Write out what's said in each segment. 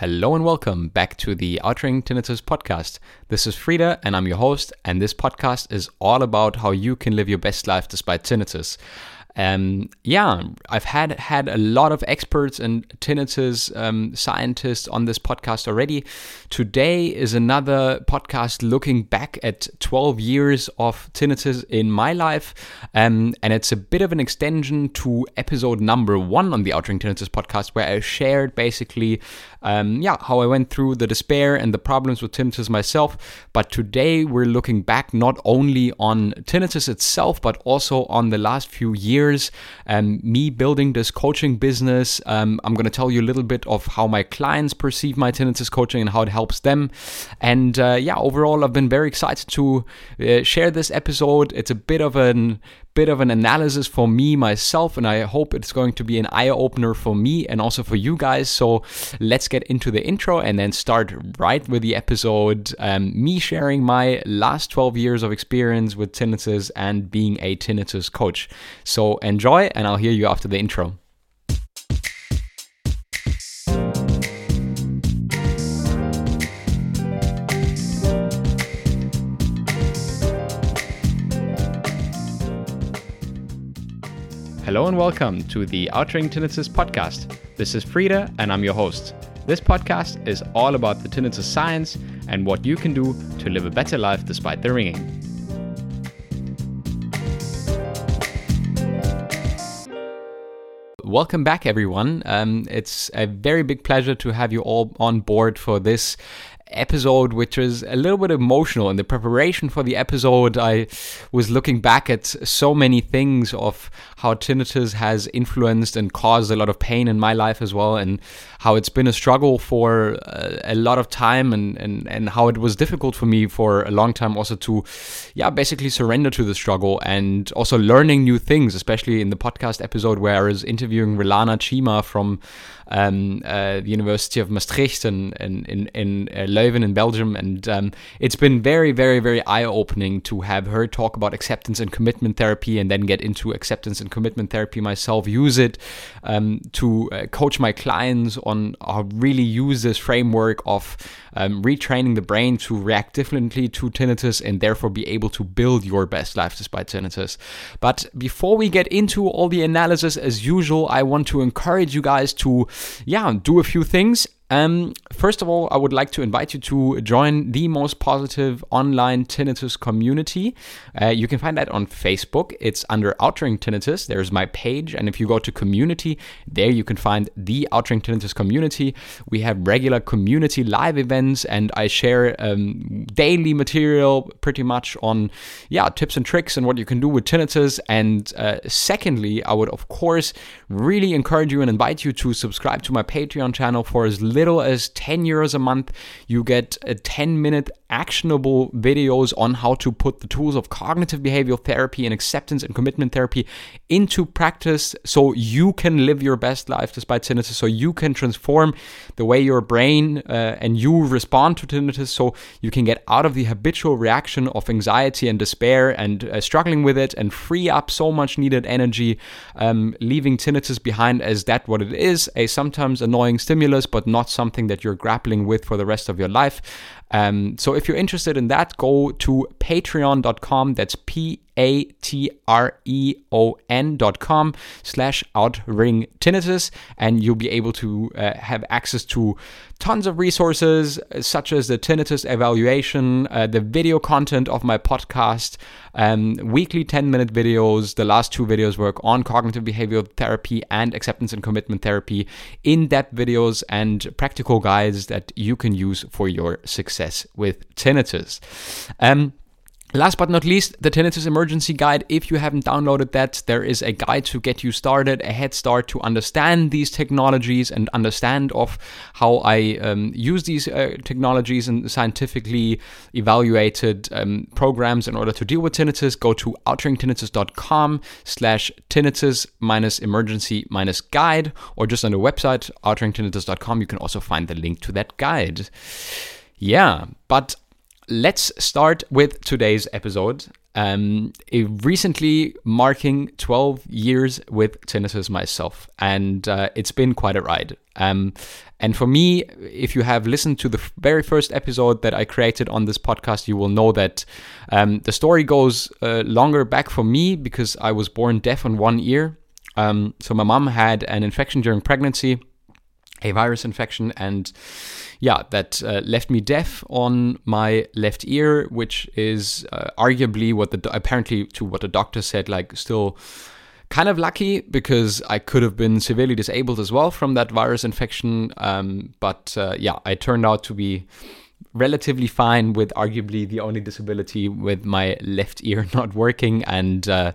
Hello and welcome back to the Outring Tinnitus podcast. This is Frida and I'm your host, and this podcast is all about how you can live your best life despite tinnitus. Um, yeah, I've had had a lot of experts and tinnitus um, scientists on this podcast already. Today is another podcast looking back at 12 years of tinnitus in my life, um, and it's a bit of an extension to episode number one on the Outring Tinnitus podcast, where I shared basically, um, yeah, how I went through the despair and the problems with tinnitus myself. But today we're looking back not only on tinnitus itself, but also on the last few years and um, me building this coaching business. Um, I'm going to tell you a little bit of how my clients perceive my tinnitus coaching and how it helps them. And uh, yeah, overall, I've been very excited to uh, share this episode. It's a bit of an bit of an analysis for me myself, and I hope it's going to be an eye opener for me and also for you guys. So let's get into the intro and then start right with the episode. Um, me sharing my last 12 years of experience with tinnitus and being a tinnitus coach. So enjoy, and I'll hear you after the intro. Hello and welcome to the Outring Tinnitus podcast. This is Frida and I'm your host. This podcast is all about the tinnitus science and what you can do to live a better life despite the ringing. Welcome back, everyone. Um, it's a very big pleasure to have you all on board for this episode, which was a little bit emotional. In the preparation for the episode, I was looking back at so many things of how tinnitus has influenced and caused a lot of pain in my life as well, and how it's been a struggle for uh, a lot of time, and, and, and how it was difficult for me for a long time also to, yeah, basically surrender to the struggle and also learning new things, especially in the podcast episode where I was interviewing Rilana Cima from um, uh, the University of Maastricht and in, in, uh, Leuven in Belgium. And um, it's been very, very, very eye opening to have her talk about acceptance and commitment therapy and then get into acceptance and commitment therapy myself, use it um, to uh, coach my clients on how really use this framework of um, retraining the brain to react differently to tinnitus and therefore be able to build your best life despite tinnitus. But before we get into all the analysis, as usual, I want to encourage you guys to, yeah, do a few things um, first of all, I would like to invite you to join the most positive online tinnitus community. Uh, you can find that on Facebook. It's under Outring Tinnitus. There's my page. And if you go to community, there you can find the Outring Tinnitus community. We have regular community live events, and I share um, daily material pretty much on, yeah, tips and tricks and what you can do with tinnitus. And uh, secondly, I would, of course, really encourage you and invite you to subscribe to my Patreon channel for as little little as 10 euros a month, you get a 10 minute actionable videos on how to put the tools of cognitive behavioral therapy and acceptance and commitment therapy into practice so you can live your best life despite tinnitus, so you can transform the way your brain uh, and you respond to tinnitus, so you can get out of the habitual reaction of anxiety and despair and uh, struggling with it and free up so much needed energy, um, leaving tinnitus behind as that what it is a sometimes annoying stimulus, but not something that you're grappling with for the rest of your life. Um, so if you're interested in that, go to patreon.com. That's P A T R E O N dot com slash outring tinnitus, and you'll be able to uh, have access to tons of resources such as the tinnitus evaluation, uh, the video content of my podcast, um, weekly 10 minute videos. The last two videos work on cognitive behavioral therapy and acceptance and commitment therapy, in depth videos and practical guides that you can use for your success with tinnitus. Um, Last but not least, the Tinnitus Emergency Guide. If you haven't downloaded that, there is a guide to get you started, a head start to understand these technologies and understand of how I um, use these uh, technologies and scientifically evaluated um, programs in order to deal with tinnitus. Go to outringtinnitus.com slash tinnitus minus emergency minus guide, or just on the website outringtinnitus.com. You can also find the link to that guide. Yeah, but let's start with today's episode. Um, recently marking 12 years with tinnitus myself, and uh, it's been quite a ride. Um, and for me, if you have listened to the very first episode that I created on this podcast, you will know that um, the story goes uh, longer back for me because I was born deaf on one ear. Um, so my mom had an infection during pregnancy, a virus infection, and yeah, that uh, left me deaf on my left ear, which is uh, arguably what the apparently to what the doctor said, like still kind of lucky because I could have been severely disabled as well from that virus infection. Um, but uh, yeah, I turned out to be relatively fine with arguably the only disability with my left ear not working. And uh,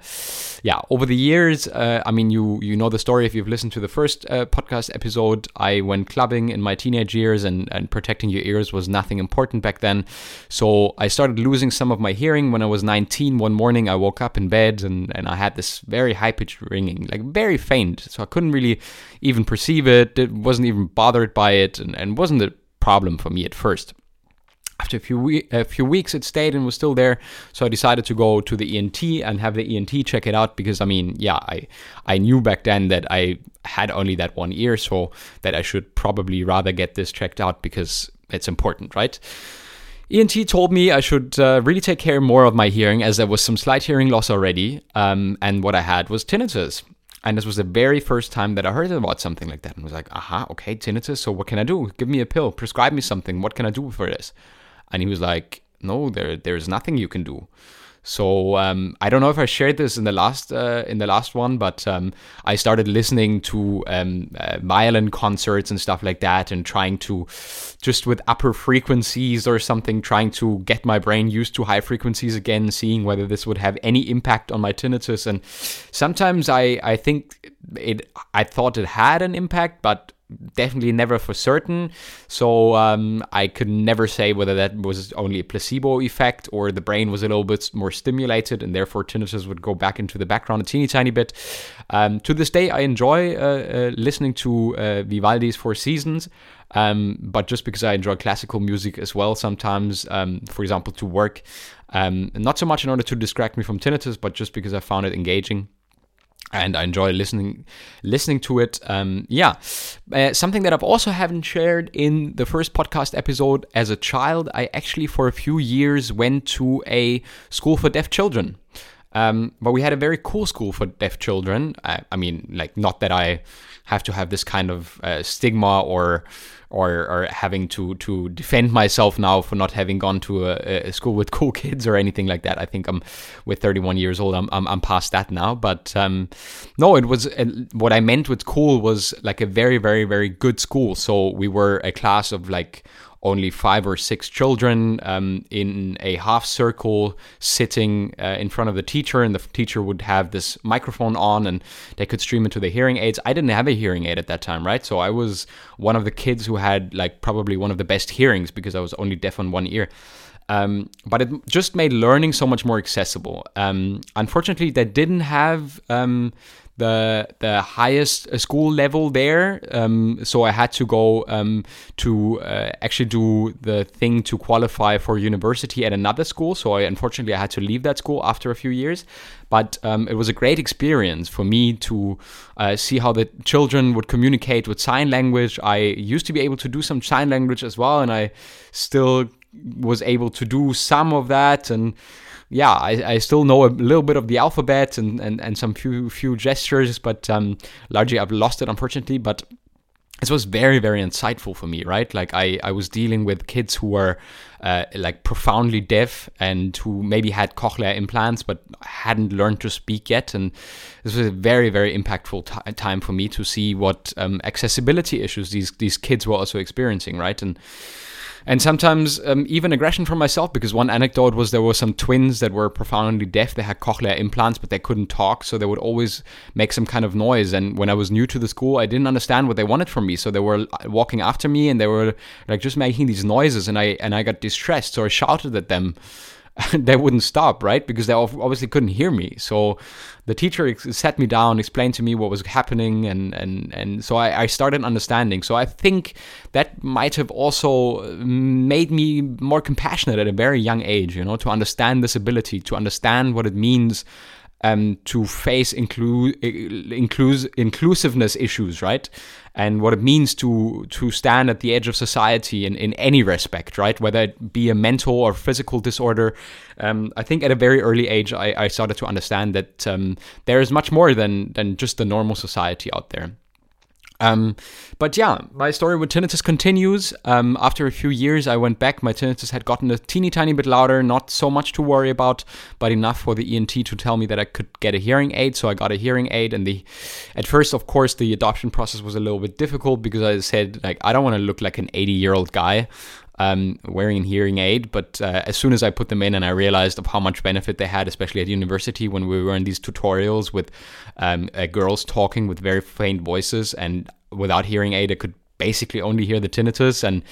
yeah over the years uh, i mean you you know the story if you've listened to the first uh, podcast episode. I went clubbing in my teenage years and and protecting your ears was nothing important back then. So i started losing some of my hearing when i was 19 one morning i woke up in bed and and i had this very high pitched ringing like very faint. So i couldn't really even perceive it. It wasn't even bothered by it and, and wasn't a problem for me at first after a few, we- a few weeks it stayed and was still there so i decided to go to the ent and have the ent check it out because i mean yeah i i knew back then that i had only that one ear so that i should probably rather get this checked out because it's important right ENT told me I should uh, really take care more of my hearing as there was some slight hearing loss already, um, and what I had was tinnitus. And this was the very first time that I heard about something like that and was like, aha, okay, tinnitus, so what can I do? Give me a pill, prescribe me something, what can I do for this? And he was like, no, there there's nothing you can do. So um, I don't know if I shared this in the last uh, in the last one, but um, I started listening to um, uh, violin concerts and stuff like that, and trying to just with upper frequencies or something, trying to get my brain used to high frequencies again, seeing whether this would have any impact on my tinnitus. And sometimes I I think it I thought it had an impact, but definitely never for certain. So um, I could never say whether that was only a placebo effect or the brain was a little bit more stimulated and therefore tinnitus would go back into the background a teeny tiny bit. Um, to this day, I enjoy uh, uh, listening to uh, Vivaldi's Four Seasons. Um, but just because I enjoy classical music as well, sometimes, um, for example, to work, um, not so much in order to distract me from tinnitus, but just because I found it engaging and I enjoy listening listening to it. Um, yeah, uh, something that I've also haven't shared in the first podcast episode. As a child, I actually for a few years went to a school for deaf children. Um, but we had a very cool school for deaf children. I, I, mean, like not that I have to have this kind of uh, stigma or or, or having to to defend myself now for not having gone to a, a, school with cool kids or anything like that. I think I'm with 31 years old. I'm I'm, I'm past that now. But um, no, it was uh, what I meant with cool was like a very very very good school. So we were a class of like only five or six children um, in a half circle sitting uh, in front of the teacher, and the teacher would have this microphone on and they could stream into the hearing aids. I didn't have a hearing aid at that time, right? So I was one of the kids who had like probably one of the best hearings because I was only deaf on one ear. Um, but it just made learning so much more accessible. Um, unfortunately, they didn't have um, the the highest uh, school level there. Um, so I had to go um, to uh, actually do the thing to qualify for university at another school. So I unfortunately I had to leave that school after a few years. But um, it was a great experience for me to uh, see how the children would communicate with sign language. I used to be able to do some sign language as well, and I still was able to do some of that and yeah, I, I still know a little bit of the alphabet and, and, and some few few gestures, but um, largely I've lost it unfortunately. But this was very very insightful for me, right? Like I I was dealing with kids who were uh, like profoundly deaf and who maybe had cochlear implants but hadn't learned to speak yet, and this was a very very impactful t- time for me to see what um, accessibility issues these these kids were also experiencing, right? And and sometimes um, even aggression from myself because one anecdote was there were some twins that were profoundly deaf. They had cochlear implants but they couldn't talk so they would always make some kind of noise. And when i was new to the school i didn't understand what they wanted from me. So they were uh, walking after me and they were like just making these noises and i and i got distressed so i shouted at them they wouldn't stop, right? Because they obviously couldn't hear me. So the teacher sat me down, explained to me what was happening, and and and so I, I started understanding. So I think that might have also made me more compassionate at a very young age. You know, to understand disability, to understand what it means um, to face inclu- inclus- inclusiveness issues, right? And what it means to to stand at the edge of society in, in any respect, right? Whether it be a mental or physical disorder. Um, I think at a very early age, I, I started to understand that um, there is much more than than just the normal society out there. Um, but yeah, my story with tinnitus continues. Um, after a few years, I went back. My tinnitus had gotten a teeny tiny bit louder, not so much to worry about, but enough for the ENT to tell me that I could get a hearing aid. So I got a hearing aid. And the, at first, of course, the adoption process was a little bit difficult because I said, like, I don't want to look like an 80 year old guy um, wearing a hearing aid. But uh, as soon as I put them in and I realized of how much benefit they had, especially at university when we were in these tutorials with um, uh, girls talking with very faint voices and without hearing aid, I could basically only hear the tinnitus and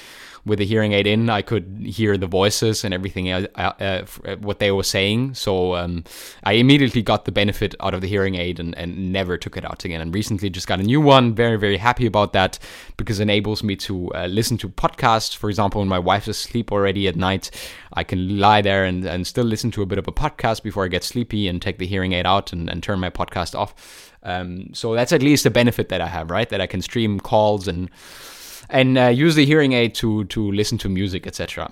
with the hearing aid in, I could hear the voices and everything uh, uh, uh, what they were saying. So um, I immediately got the benefit out of the hearing aid and, and never took it out again. And recently just got a new one. Very very happy about that because it enables me to uh, listen to podcasts. For example, when my wife's asleep already at night, I can lie there and, and still listen to a bit of a podcast before I get sleepy and take the hearing aid out and, and turn my podcast off. Um, so that's at least a benefit that I have, right? That I can stream calls and and uh, use the hearing aid to to listen to music, etc.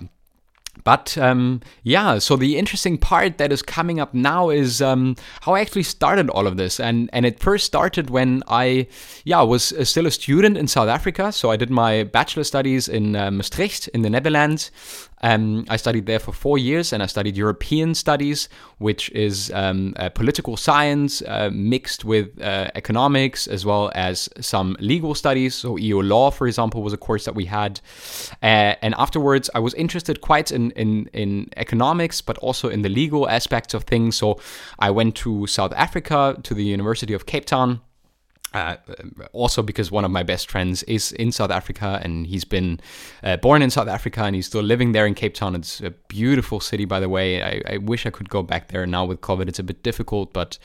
But um, yeah, so the interesting part that is coming up now is um, how I actually started all of this, and and it first started when I yeah was uh, still a student in South Africa. So I did my bachelor studies in uh, Maastricht in the Netherlands, um, I studied there for four years and I studied European studies, which is um, political science uh, mixed with uh, economics as well as some legal studies. So, EU law, for example, was a course that we had. Uh, and afterwards, I was interested quite in, in, in economics, but also in the legal aspects of things. So, I went to South Africa to the University of Cape Town uh, also because one of my best friends is in South Africa and he's been uh, born in South Africa and he's still living there in Cape Town. It's a beautiful city, by the way. I, I, wish I could go back there now with COVID. It's a bit difficult, but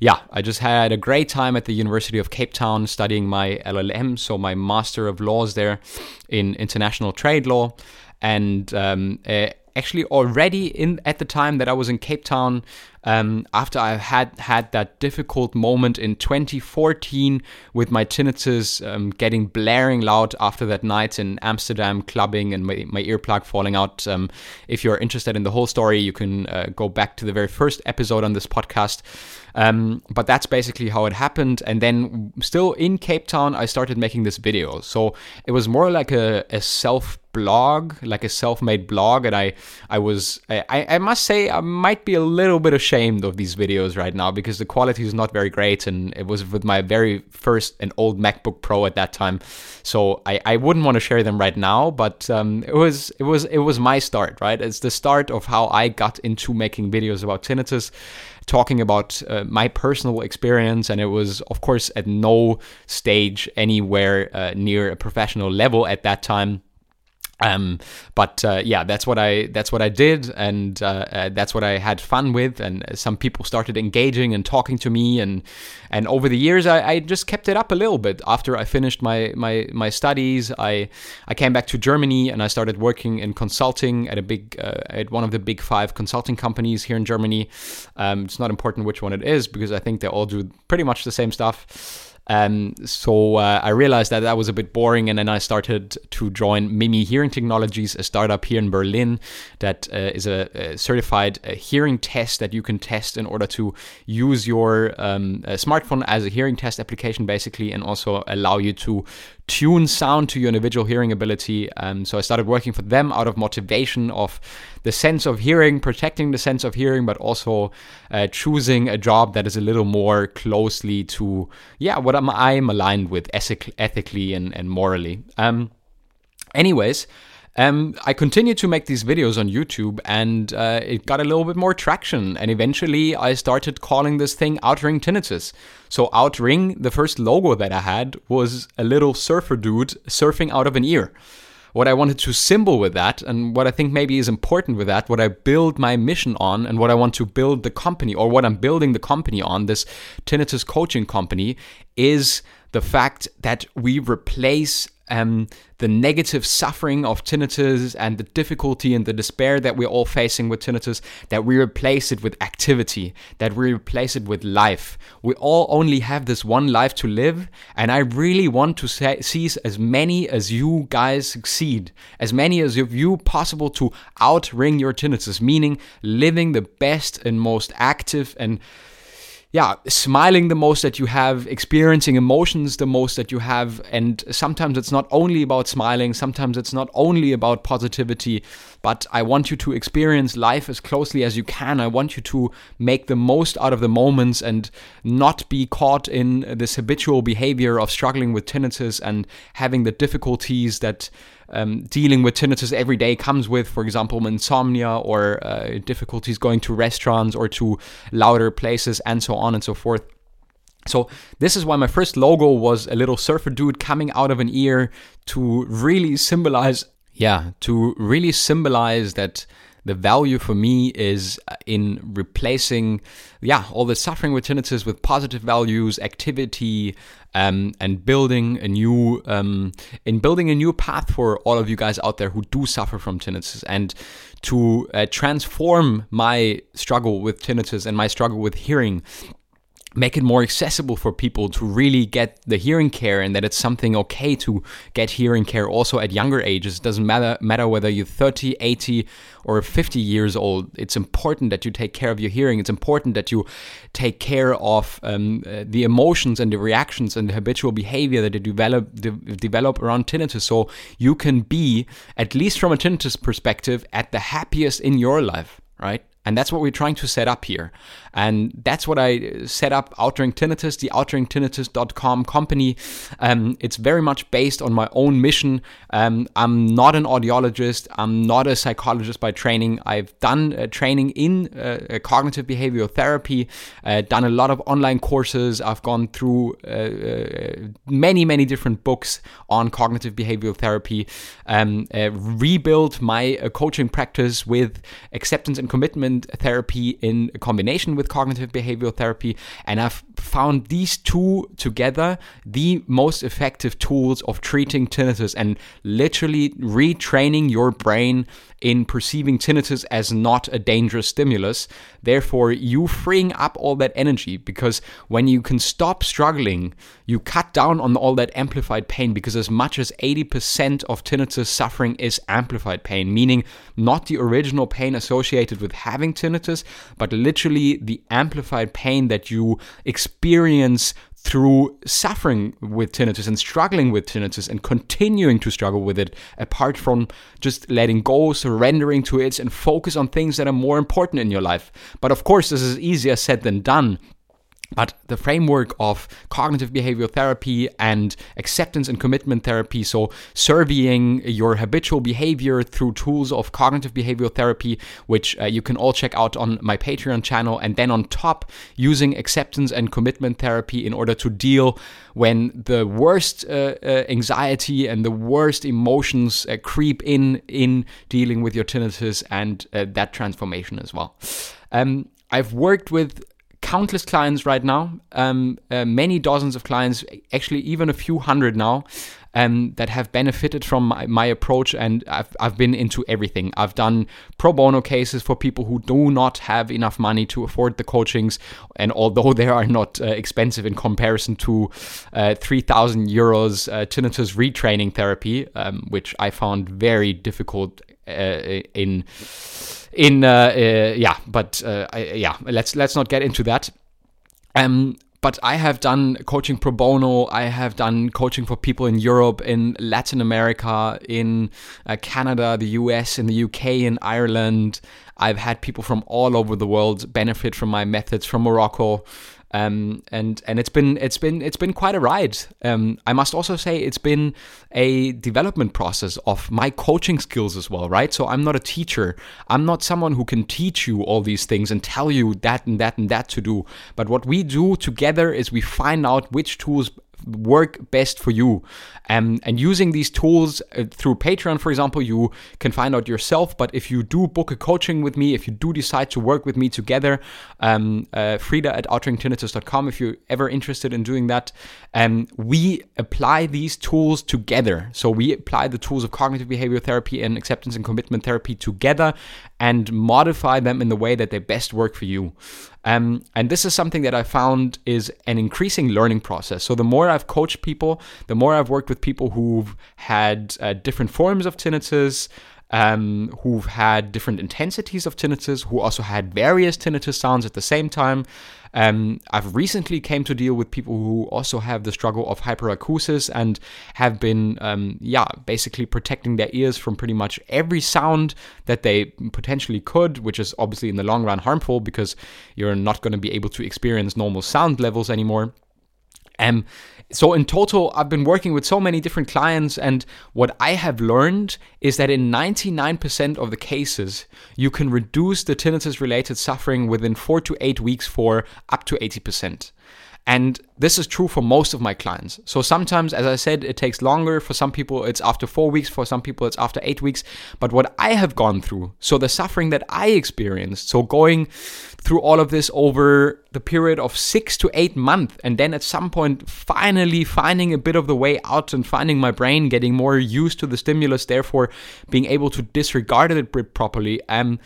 yeah, I just had a great time at the University of Cape Town studying my LLM, so my Master of Laws there in International Trade Law. And um, uh, actually already in at the time that I was in Cape Town, um, after I had had that difficult moment in 2014 with my tinnitus um, getting blaring loud after that night in Amsterdam clubbing and my, my earplug falling out. Um, if you're interested in the whole story, you can uh, go back to the very first episode on this podcast. Um, but that's basically how it happened. And then, still in Cape Town, I started making this video. So it was more like a, a self blog, like a self-made blog, and I, I was, I, I must say, I might be a little bit ashamed of these videos right now because the quality is not very great, and it was with my very first and old MacBook Pro at that time, so I, I wouldn't want to share them right now. But um, it was, it was, it was my start, right? It's the start of how I got into making videos about tinnitus talking about uh, my personal experience, and it was, of course, at no stage anywhere uh, near a professional level at that time. Um, but uh, yeah, that's what I that's what I did, and uh, uh, that's what I had fun with. And some people started engaging and talking to me, and and over the years, I, I, just kept it up a little bit. After I finished my my my studies, I I came back to Germany and I started working in consulting at a big uh, at one of the big five consulting companies here in Germany. Um, it's not important which one it is because I think they all do pretty much the same stuff. Um, so uh, I realized that that was a bit boring, and then I started to join Mimi Hearing Technologies, a startup here in Berlin that uh, is a, a certified uh, hearing test that you can test in order to use your um, smartphone as a hearing test application, basically, and also allow you to tune sound to your individual hearing ability. Um, so I started working for them out of motivation of the sense of hearing, protecting the sense of hearing, but also uh, choosing a job that is a little more closely to, yeah, what I'm, I'm aligned with ethically and, and morally. Um, anyways, um, I continued to make these videos on YouTube and uh, it got a little bit more traction. And eventually I started calling this thing Outring Tinnitus. So, Outring, the first logo that I had was a little surfer dude surfing out of an ear. what I wanted to symbol with that, and what I think maybe is important with that, what I build my mission on, and what I want to build the company, or what I'm building the company on, this tinnitus coaching company, is the fact that we replace um, the negative suffering of tinnitus and the difficulty and the despair that we're all facing with tinnitus, that we replace it with activity, that we replace it with life. We all only have this one life to live, and I really want to see as many as you guys succeed, as many as you possible to outring your tinnitus, meaning living the best and most active and yeah, smiling the most that you have, experiencing emotions the most that you have. And sometimes it's not only about smiling, sometimes it's not only about positivity, but I want you to experience life as closely as you can. I want you to make the most out of the moments and not be caught in this habitual behavior of struggling with tinnitus and having the difficulties that um, dealing with tinnitus every day comes with, for example, insomnia or uh, difficulties going to restaurants or to louder places and so on and so forth. So this is why my first logo was a little surfer dude coming out of an ear to really symbolize, yeah, to really symbolize that the value for me is uh, in replacing, yeah, all the suffering with tinnitus with positive values, activity, um, and building a new, um, in building a new path for all of you guys out there who do suffer from tinnitus, and to uh, transform my struggle with tinnitus and my struggle with hearing make it more accessible for people to really get the hearing care and that it's something okay to get hearing care also at younger ages. It doesn't matter matter whether you're 30 80 or 50 years old. It's important that you take care of your hearing. It's important that you take care of um, uh, the emotions and the reactions and the habitual behavior that you develop de- develop around tinnitus. So you can be at least from a tinnitus perspective at the happiest in your life right? And that's what we're trying to set up here. And that's what I set up Outring Tinnitus, the outringtinnitus.com company. Um, it's very much based on my own mission. Um, I'm not an audiologist. I'm not a psychologist by training. I've done uh, training in uh, cognitive behavioral therapy, uh, done a lot of online courses. I've gone through uh, uh, many, many different books on cognitive behavioral therapy, um, uh, rebuilt my coaching practice with acceptance and commitment therapy in combination with with cognitive behavioral therapy, and I've found these two together the most effective tools of treating tinnitus and literally retraining your brain in perceiving tinnitus as not a dangerous stimulus. Therefore, you freeing up all that energy because when you can stop struggling, you cut down on all that amplified pain because as much as 80% of tinnitus suffering is amplified pain, meaning not the original pain associated with having tinnitus, but literally the amplified pain that you experience through suffering with tinnitus and struggling with tinnitus and continuing to struggle with it, apart from just letting go, surrendering to it, and focus on things that are more important in your life. But of course, this is easier said than done but the framework of cognitive behavioral therapy and acceptance and commitment therapy, so surveying your habitual behavior through tools of cognitive behavioral therapy, which uh, you can all check out on my Patreon channel, and then on top, using acceptance and commitment therapy in order to deal when the worst uh, uh, anxiety and the worst emotions uh, creep in in dealing with your tinnitus and uh, that transformation as well. Um, I've worked with countless clients right now, um, uh, many dozens of clients, actually even a few hundred now, um, that have benefited from my, my, approach. And I've, I've been into everything. I've done pro bono cases for people who do not have enough money to afford the coachings. And although they are not uh, expensive in comparison to uh, 3,000 euros uh, tinnitus retraining therapy, um, which I found very difficult in in uh, uh, yeah, but uh, I, yeah, let's let's not get into that. Um, but I have done coaching pro bono. I have done coaching for people in Europe, in Latin America, in uh, Canada, the US, in the UK, in Ireland. I've had people from all over the world benefit from my methods from Morocco. Um, and and it's been it's been it's been quite a ride. Um, I must also say it's been a development process of my coaching skills as well, right? So I'm not a teacher. I'm not someone who can teach you all these things and tell you that and that and that to do. But what we do together is we find out which tools work best for you. Um, and using these tools uh, through Patreon, for example, you can find out yourself. But if you do book a coaching with me, if you do decide to work with me together, um, uh, Frida at outringtinnitus.com, if you're ever interested in doing that, um, we apply these tools together. So we apply the tools of cognitive behavior therapy and acceptance and commitment therapy together and modify them in the way that they best work for you. Um, and this is something that I found is an increasing learning process. So the more I've coached people, the more I've worked with people who've had uh, different forms of tinnitus, um, who've had different intensities of tinnitus, who also had various tinnitus sounds at the same time. Um, I've recently came to deal with people who also have the struggle of hyperacusis and have been, um, yeah, basically protecting their ears from pretty much every sound that they potentially could, which is obviously in the long run harmful because you're not going to be able to experience normal sound levels anymore. Um, so in total, I've been working with so many different clients, and what I have learned is that in 99% of the cases, you can reduce the tinnitus-related suffering within four to eight weeks for up to 80%. And this is true for most of my clients. So sometimes, as I said, it takes longer. For some people, it's after four weeks. For some people, it's after eight weeks. But what I have gone through, so the suffering that I experienced, so going through all of this over the period of six to eight months, and then at some point, finally finding a bit of the way out and finding my brain getting more used to the stimulus, therefore being able to disregard it properly, um,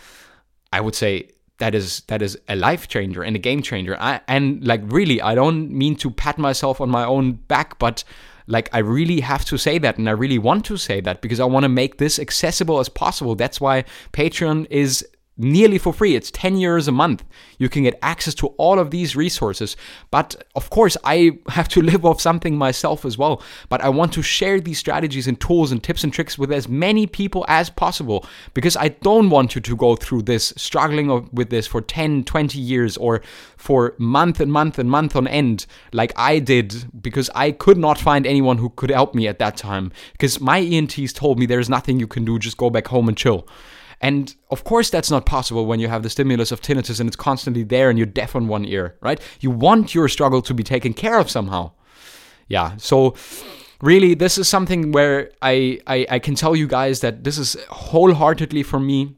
I would say that is that is a life changer and a game changer. I, and like really, I don't mean to pat myself on my own back, but like I really have to say that and I really want to say that because I want to make this accessible as possible. That's why Patreon is nearly for free. It's 10 euros a month. You can get access to all of these resources. But of course, I have to live off something myself as well. But I want to share these strategies and tools and tips and tricks with as many people as possible because I don't want you to go through this, struggling with this for 10, 20 years or for month and month and month on end, like I did, because I could not find anyone who could help me at that time. Because my ENTs told me there's nothing you can do, just go back home and chill. And of course, that's not possible when you have the stimulus of tinnitus and it's constantly there and you're deaf on one ear, right? You want your struggle to be taken care of somehow. Yeah. So, really, this is something where I, I, I can tell you guys that this is wholeheartedly for me.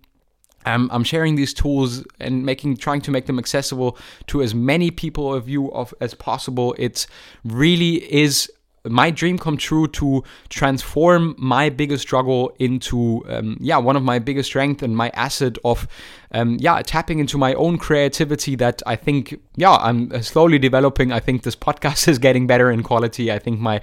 Um, I'm sharing these tools and making, trying to make them accessible to as many people of you of as possible. It really is my dream come true to transform my biggest struggle into um, yeah one of my biggest strength and my asset of um, yeah tapping into my own creativity that I think yeah I'm slowly developing. I think this podcast is getting better in quality. I think my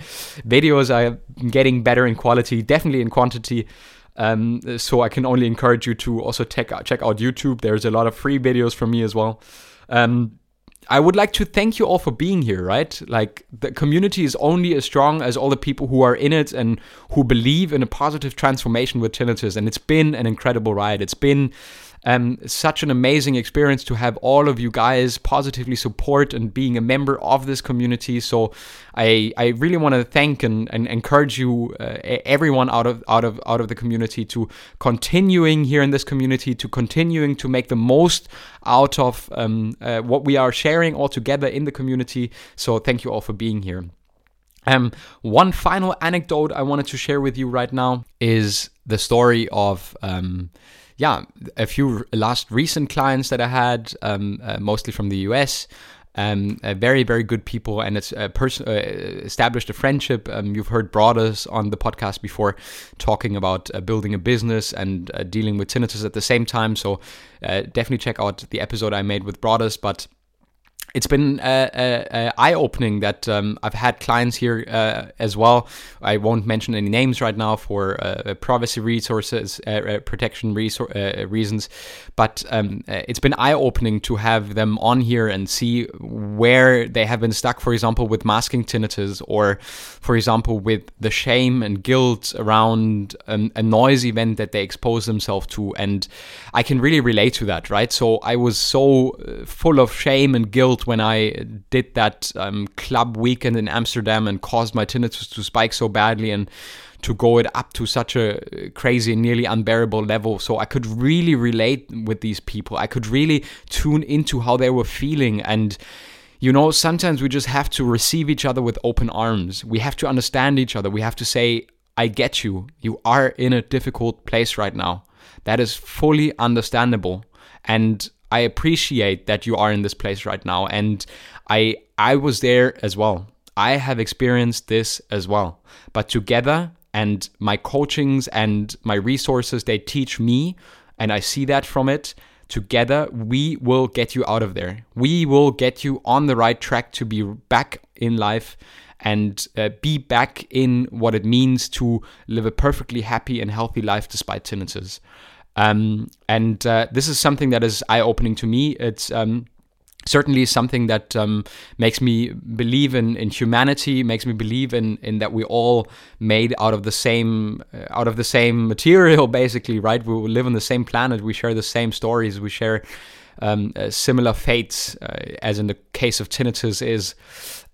videos are getting better in quality definitely in quantity. Um, so I can only encourage you to also check out, check out YouTube. There's a lot of free videos from me as well. Um, I would like to thank you all for being here, right? Like the community is only as strong as all the people who are in it and who believe in a positive transformation with tinnitus. And it's been an incredible ride. It's been um, such an amazing experience to have all of you guys positively support and being a member of this community. So I, I really want to thank and, and encourage you, uh, everyone out of out of out of the community, to continuing here in this community, to continuing to make the most out of um, uh, what we are sharing all together in the community. So thank you all for being here. Um, one final anecdote I wanted to share with you right now is the story of um, yeah, a few last recent clients that I had, um, uh, mostly from the US. Um, uh, very, very good people, and it's a person uh, established a friendship. Um, you've heard Broadus on the podcast before, talking about uh, building a business and uh, dealing with tinnitus at the same time. So uh, definitely check out the episode I made with Broadus. But it's been uh, uh, uh, eye opening that um, I've had clients here uh, as well. I won't mention any names right now for uh, privacy resources, uh, protection resor- reasons, but um, it's been eye opening to have them on here and see where they have been stuck, for example, with masking tinnitus, or for example, with the shame and guilt around a noise event that they expose themselves to. And I can really relate to that, right? So I was so full of shame and guilt when I did that um, club weekend in Amsterdam and caused my tinnitus to spike so badly and to go it up to such a crazy, nearly unbearable level. So I could really relate with these people. I could really tune into how they were feeling and you know, sometimes we just have to receive each other with open arms. We have to understand each other. We have to say, I get you. You are in a difficult place right now. That is fully understandable. And I appreciate that you are in this place right now. And I I was there as well. I have experienced this as well. But together and my coachings and my resources, they teach me, and I see that from it. Together, we will get you out of there. We will get you on the right track to be back in life and uh, be back in what it means to live a perfectly happy and healthy life despite tinnitus. Um, and uh, this is something that is eye opening to me. It's um, certainly something that um, makes me believe in, in humanity makes me believe in, in that we all made out of the same uh, out of the same material basically right? We live on the same planet. We share the same stories. We share um, uh, similar fates uh, as in the case of tinnitus is.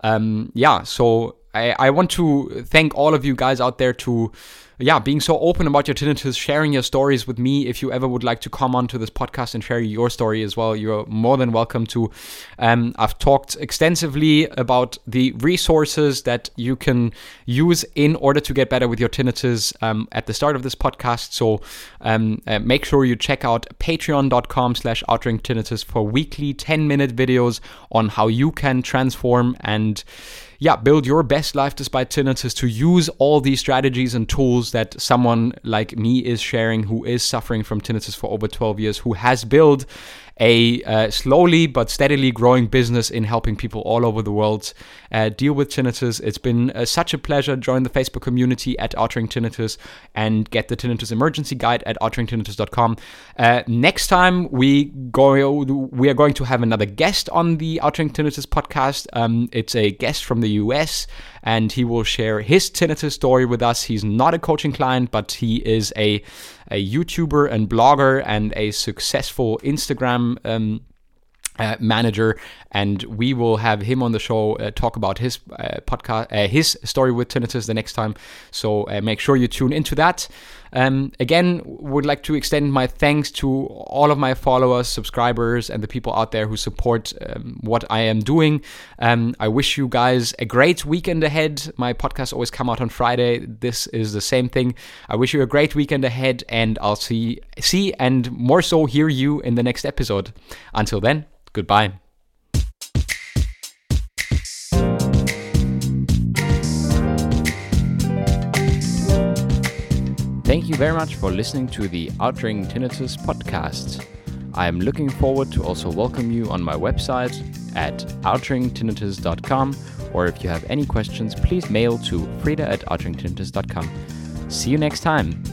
Um, yeah so I, I want to thank all of you guys out there to yeah, being so open about your tinnitus, sharing your stories with me. If you ever would like to come on to this podcast and share your story as well, you're more than welcome to. Um, I've talked extensively about the resources that you can use in order to get better with your tinnitus um, at the start of this podcast. So um, uh, make sure you check out patreon.com slash tinnitus for weekly 10 minute videos on how you can transform and yeah, build your best life despite tinnitus to use all these strategies and tools that someone like me is sharing who is suffering from tinnitus for over 12 years, who has built a uh, slowly but steadily growing business in helping people all over the world uh, deal with tinnitus. It's been uh, such a pleasure. Join the Facebook community at Outring Tinnitus and get the Tinnitus Emergency Guide at outringtinnitus.com. Uh, next time we go, we are going to have another guest on the Outring Tinnitus podcast. Um, it's a guest from the US and he will share his tinnitus story with us. He's not a coaching client, but he is a, a YouTuber and blogger and a successful Instagram. Um, uh, manager, and we will have him on the show uh, talk about his uh, podcast, uh, his story with tinnitus the next time. So uh, make sure you tune into that. Um, again, would like to extend my thanks to all of my followers, subscribers, and the people out there who support um, what I am doing. Um, I wish you guys a great weekend ahead. My podcast always come out on Friday. This is the same thing. I wish you a great weekend ahead, and I'll see see and more so hear you in the next episode. Until then. Goodbye. Thank you very much for listening to the Outring Tinnitus podcast. I am looking forward to also welcome you on my website at outringtinnitus.com or if you have any questions, please mail to frida at outringtinnitus.com. See you next time.